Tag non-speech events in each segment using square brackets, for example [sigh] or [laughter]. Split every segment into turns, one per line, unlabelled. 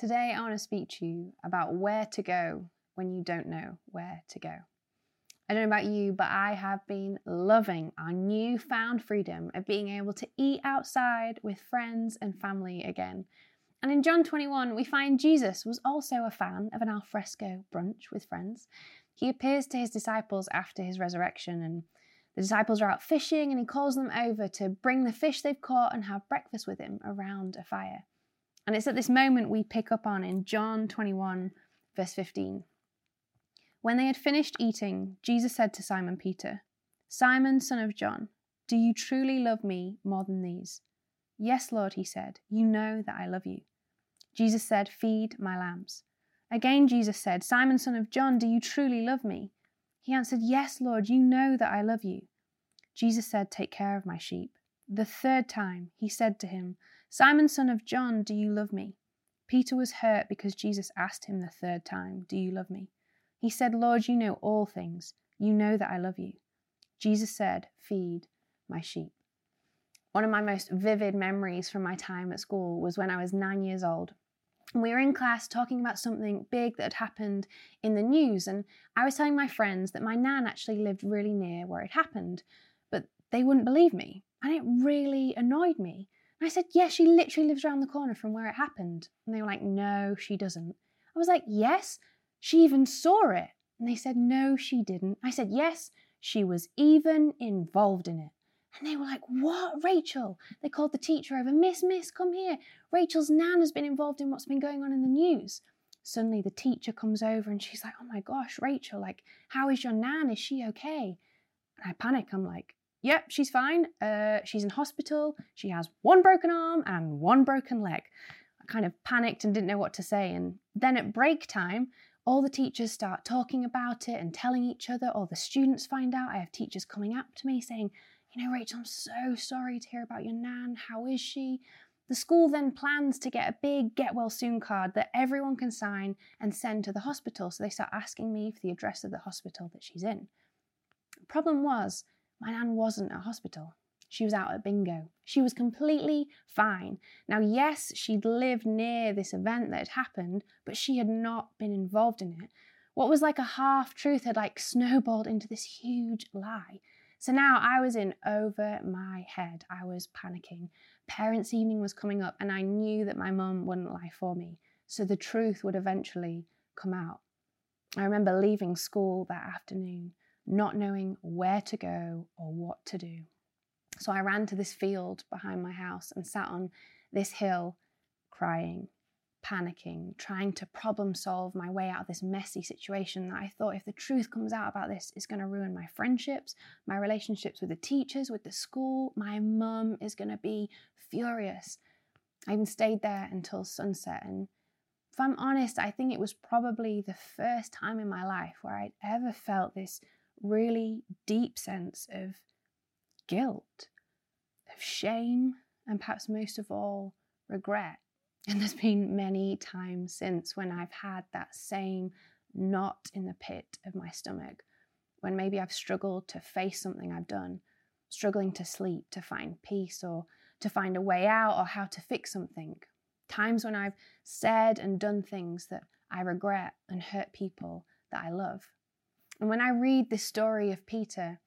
Today, I want to speak to you about where to go when you don't know where to go. I don't know about you, but I have been loving our newfound freedom of being able to eat outside with friends and family again. And in John 21, we find Jesus was also a fan of an alfresco brunch with friends. He appears to his disciples after his resurrection, and the disciples are out fishing, and he calls them over to bring the fish they've caught and have breakfast with him around a fire. And it's at this moment we pick up on in John 21, verse 15. When they had finished eating, Jesus said to Simon Peter, Simon, son of John, do you truly love me more than these? Yes, Lord, he said, you know that I love you. Jesus said, Feed my lambs. Again, Jesus said, Simon, son of John, do you truly love me? He answered, Yes, Lord, you know that I love you. Jesus said, Take care of my sheep. The third time he said to him, Simon, son of John, do you love me? Peter was hurt because Jesus asked him the third time, Do you love me? He said, Lord, you know all things. You know that I love you. Jesus said, Feed my sheep. One of my most vivid memories from my time at school was when I was nine years old. We were in class talking about something big that had happened in the news, and I was telling my friends that my nan actually lived really near where it happened, but they wouldn't believe me, and it really annoyed me. And I said, Yeah, she literally lives around the corner from where it happened. And they were like, No, she doesn't. I was like, Yes, she even saw it. And they said, No, she didn't. I said, Yes, she was even involved in it. And they were like, What, Rachel? They called the teacher over, Miss, Miss, come here. Rachel's nan has been involved in what's been going on in the news. Suddenly the teacher comes over and she's like, Oh my gosh, Rachel, like, how is your nan? Is she okay? And I panic. I'm like, Yep, she's fine. Uh, she's in hospital. She has one broken arm and one broken leg. I kind of panicked and didn't know what to say. And then at break time, all the teachers start talking about it and telling each other. All the students find out. I have teachers coming up to me saying, You know, Rachel, I'm so sorry to hear about your nan. How is she? The school then plans to get a big get well soon card that everyone can sign and send to the hospital. So they start asking me for the address of the hospital that she's in. The problem was, my nan wasn't at hospital. She was out at bingo. She was completely fine. Now, yes, she'd lived near this event that had happened, but she had not been involved in it. What was like a half truth had like snowballed into this huge lie. So now I was in over my head. I was panicking. Parents' evening was coming up, and I knew that my mum wouldn't lie for me. So the truth would eventually come out. I remember leaving school that afternoon not knowing where to go or what to do. So I ran to this field behind my house and sat on this hill, crying, panicking, trying to problem solve my way out of this messy situation that I thought if the truth comes out about this, it's going to ruin my friendships, my relationships with the teachers, with the school. My mum is going to be furious. I even stayed there until sunset. And if I'm honest, I think it was probably the first time in my life where I'd ever felt this really deep sense of guilt, of shame, and perhaps most of all, regret. [laughs] And there's been many times since when I've had that same knot in the pit of my stomach, when maybe I've struggled to face something I've done, struggling to sleep, to find peace, or to find a way out, or how to fix something. Times when I've said and done things that I regret and hurt people that I love. And when I read this story of Peter,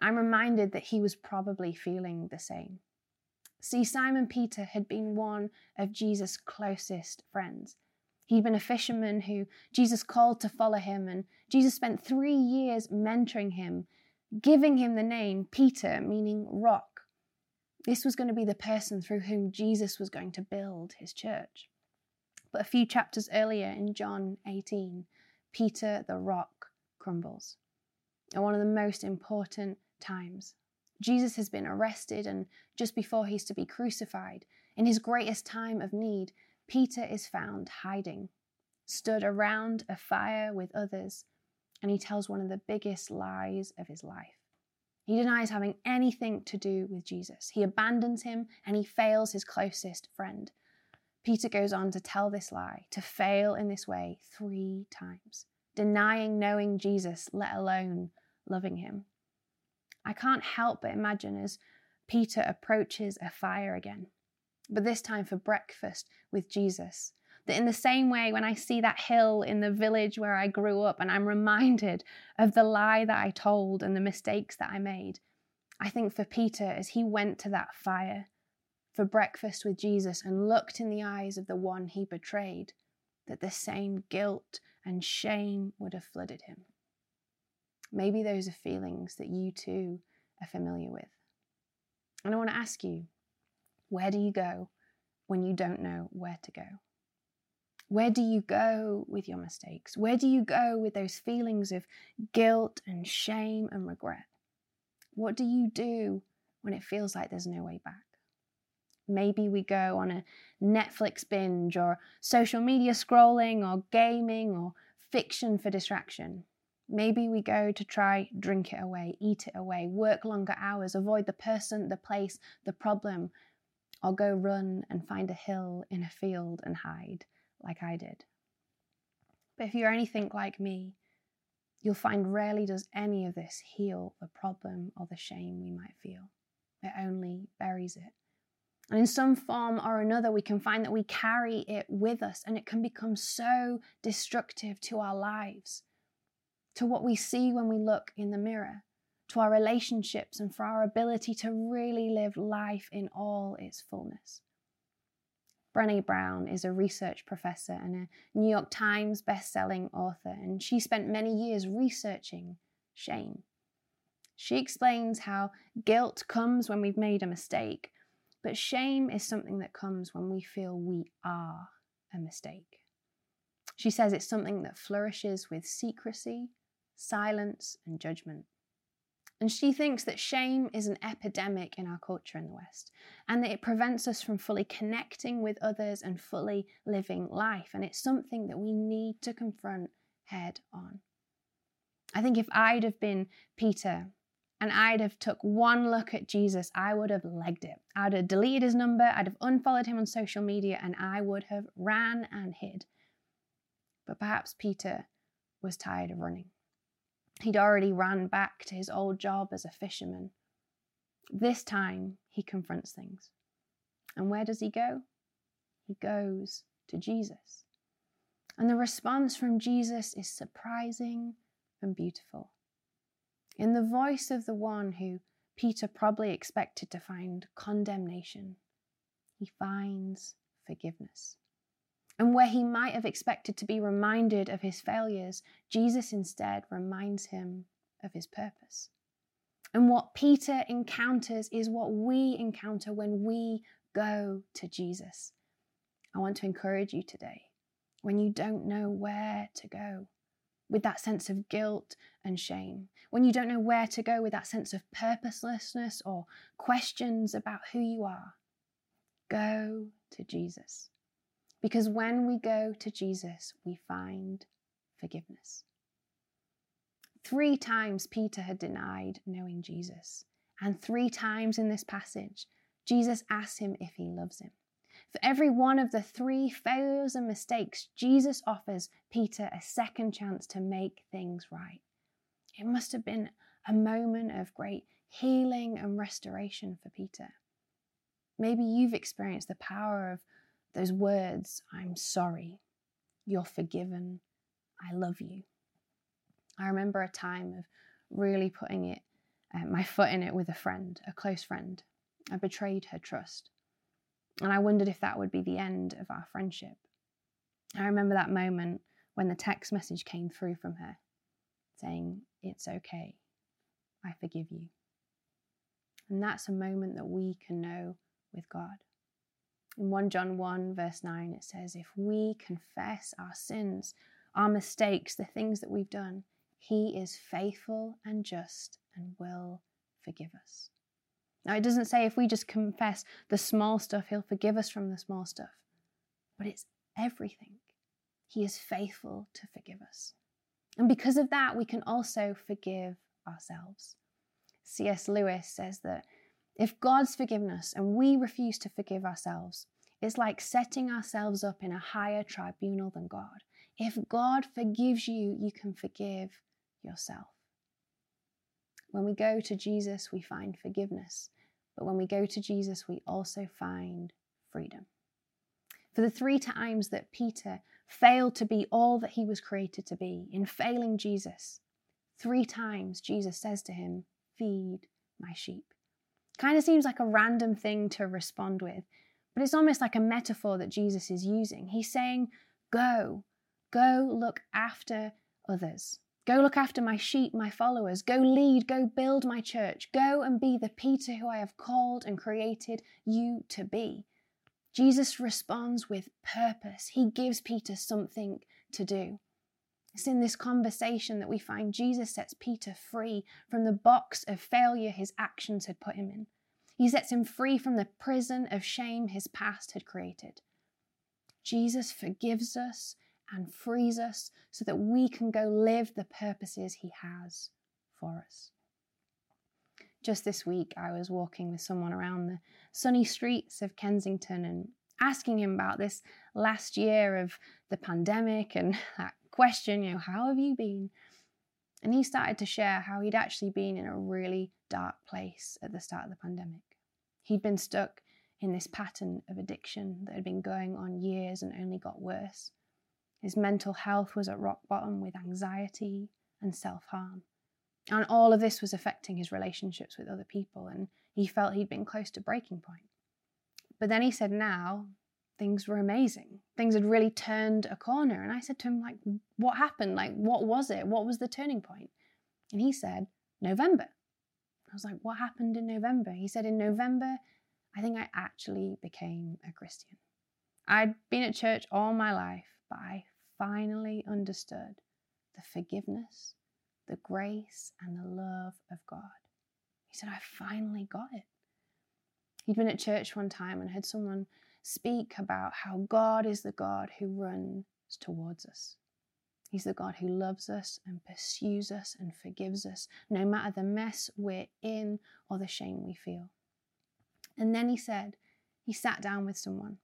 I'm reminded that he was probably feeling the same. See, Simon Peter had been one of Jesus' closest friends. He'd been a fisherman who Jesus called to follow him, and Jesus spent three years mentoring him, giving him the name Peter, meaning rock. This was going to be the person through whom Jesus was going to build his church. But a few chapters earlier in John 18, Peter the rock crumbles. At one of the most important times. Jesus has been arrested, and just before he's to be crucified, in his greatest time of need, Peter is found hiding, stood around a fire with others, and he tells one of the biggest lies of his life. He denies having anything to do with Jesus. He abandons him and he fails his closest friend. Peter goes on to tell this lie, to fail in this way three times denying knowing Jesus, let alone loving him. I can't help but imagine as Peter approaches a fire again, but this time for breakfast with Jesus, That in the same way, when I see that hill in the village where I grew up and I'm reminded of the lie that I told and the mistakes that I made, I think for Peter, as he went to that fire for breakfast with Jesus and looked in the eyes of the one he betrayed, that the same guilt and shame would have flooded him. Maybe those are feelings that you too are familiar with. And I want to ask you where do you go when you don't know where to go? Where do you go with your mistakes? Where do you go with those feelings of guilt and shame and regret? What do you do when it feels like there's no way back? Maybe we go on a Netflix binge or social media scrolling or gaming or fiction for distraction. Maybe we go to try drink it away, eat it away, work longer hours, avoid the person, the place, the problem, or go run and find a hill in a field and hide like I did. But if you're anything like me, you'll find rarely does any of this heal the problem or the shame we might feel. It only buries it. And in some form or another, we can find that we carry it with us and it can become so destructive to our lives, to what we see when we look in the mirror, to our relationships, and for our ability to really live life in all its fullness. Brene Brown is a research professor and a New York Times best-selling author, and she spent many years researching shame. She explains how guilt comes when we've made a mistake, but shame is something that comes when we feel we are a mistake. She says it's something that flourishes with secrecy, silence, and judgment. And she thinks that shame is an epidemic in our culture in the West and that it prevents us from fully connecting with others and fully living life. And it's something that we need to confront head on. I think if I'd have been Peter and I'd have took one look at Jesus, I would have legged it. I'd have deleted his number, I'd have unfollowed him on social media, and I would have ran and hid. But perhaps Peter was tired of running. He'd already ran back to his old job as a fisherman. This time, he confronts things. And where does he go? He goes to Jesus. And the response from Jesus is surprising and beautiful. In the voice of the one who Peter probably expected to find condemnation, he finds forgiveness. And where he might have expected to be reminded of his failures, Jesus instead reminds him of his purpose. And what Peter encounters is what we encounter when we go to Jesus. I want to encourage you today when you don't know where to go with that sense of guilt and shame, when you don't know where to go with that sense of purposelessness or questions about who you are, go to Jesus. Because when we go to Jesus, we find forgiveness. Three times Peter had denied knowing Jesus. And three times in this passage, Jesus asked him if he loves him. For every one of the three failures and mistakes, Jesus offers Peter a second chance to make things right. It must have been a moment of great healing and restoration for Peter. Maybe you've experienced the power of those words I'm sorry, you're forgiven, I love you. I remember a time of really putting it, uh, my foot in it with a friend, a close friend. I betrayed her trust. And I wondered if that would be the end of our friendship. I remember that moment when the text message came through from her saying, It's okay, I forgive you. And that's a moment that we can know with God. In 1 John 1, verse 9, it says, If we confess our sins, our mistakes, the things that we've done, He is faithful and just and will forgive us. Now, it doesn't say if we just confess the small stuff, He'll forgive us from the small stuff, but it's everything. He is faithful to forgive us. And because of that, we can also forgive ourselves. C.S. Lewis says that if God's forgiven us and we refuse to forgive ourselves, it's like setting ourselves up in a higher tribunal than God. If God forgives you, you can forgive yourself. When we go to Jesus, we find forgiveness. But when we go to Jesus, we also find freedom. For the three times that Peter failed to be all that he was created to be, in failing Jesus, three times Jesus says to him, Feed my sheep. Kind of seems like a random thing to respond with, but it's almost like a metaphor that Jesus is using. He's saying, Go, go look after others. Go look after my sheep, my followers. Go lead, go build my church. Go and be the Peter who I have called and created you to be. Jesus responds with purpose. He gives Peter something to do. It's in this conversation that we find Jesus sets Peter free from the box of failure his actions had put him in. He sets him free from the prison of shame his past had created. Jesus forgives us and frees us so that we can go live the purposes he has for us. Just this week, I was walking with someone around the sunny streets of Kensington and asking him about this last year of the pandemic and [laughs] that question, you know, how have you been? And he started to share how he'd actually been in a really dark place at the start of the pandemic. He'd been stuck in this pattern of addiction that had been going on years and only got worse. His mental health was at rock bottom with anxiety and self harm. And all of this was affecting his relationships with other people, and he felt he'd been close to breaking point. But then he said now things were amazing. Things had really turned a corner. And I said to him, like, what happened? Like, what was it? What was the turning point? And he said, November. I was like, what happened in November? He said, in November, I think I actually became a Christian. I'd been at church all my life, but I finally understood the forgiveness the grace and the love of God. He said, I finally got it. He'd been at church one time and heard someone speak about how God is the God who runs towards us. He's the God who loves us and pursues us and forgives us, no matter the mess we're in or the shame we feel. And then he said, he sat down with someone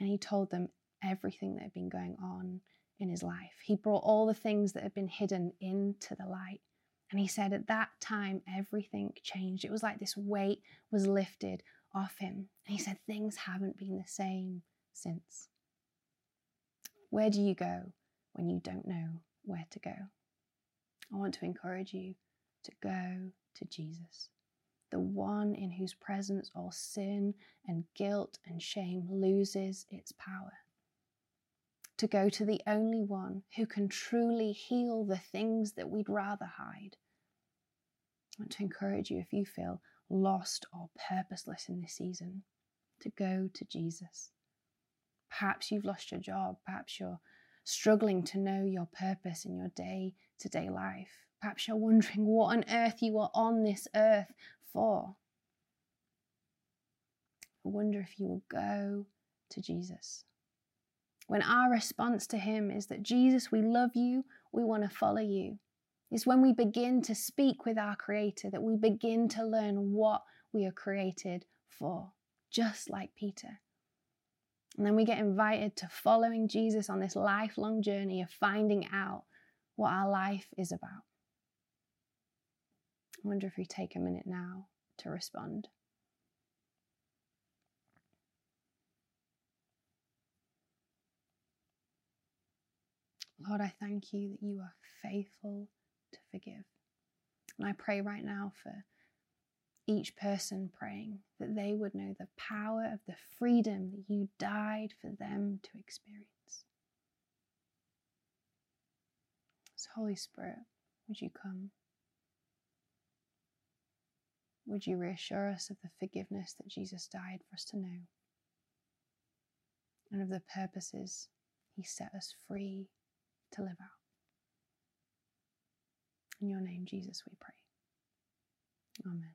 and he told them everything that had been going on in his life. He brought all the things that had been hidden into the light. And he said at that time, everything changed. It was like this weight was lifted off him. And he said, things haven't been the same since. Where do you go when you don't know where to go? I want to encourage you to go to Jesus, the one in whose presence all sin and guilt and shame loses its power to go to the only one who can truly heal the things that we'd rather hide. I want to encourage you if you feel lost or purposeless in this season to go to Jesus. Perhaps you've lost your job, perhaps you're struggling to know your purpose in your day to day life. Perhaps you're wondering what on earth you are on this earth for. I wonder if you will go to Jesus when our response to Him is that, Jesus, we love you, we want to follow you. It's when we begin to speak with our Creator that we begin to learn what we are created for, just like Peter. And then we get invited to following Jesus on this lifelong journey of finding out what our life is about. I wonder if we take a minute now to respond. Lord, I thank you that you are faithful to forgive. And I pray right now for each person praying that they would know the power of the freedom that you died for them to experience. So, Holy Spirit, would you come? Would you reassure us of the forgiveness that Jesus died for us to know and of the purposes he set us free to live out. In your name, Jesus, we pray. Amen.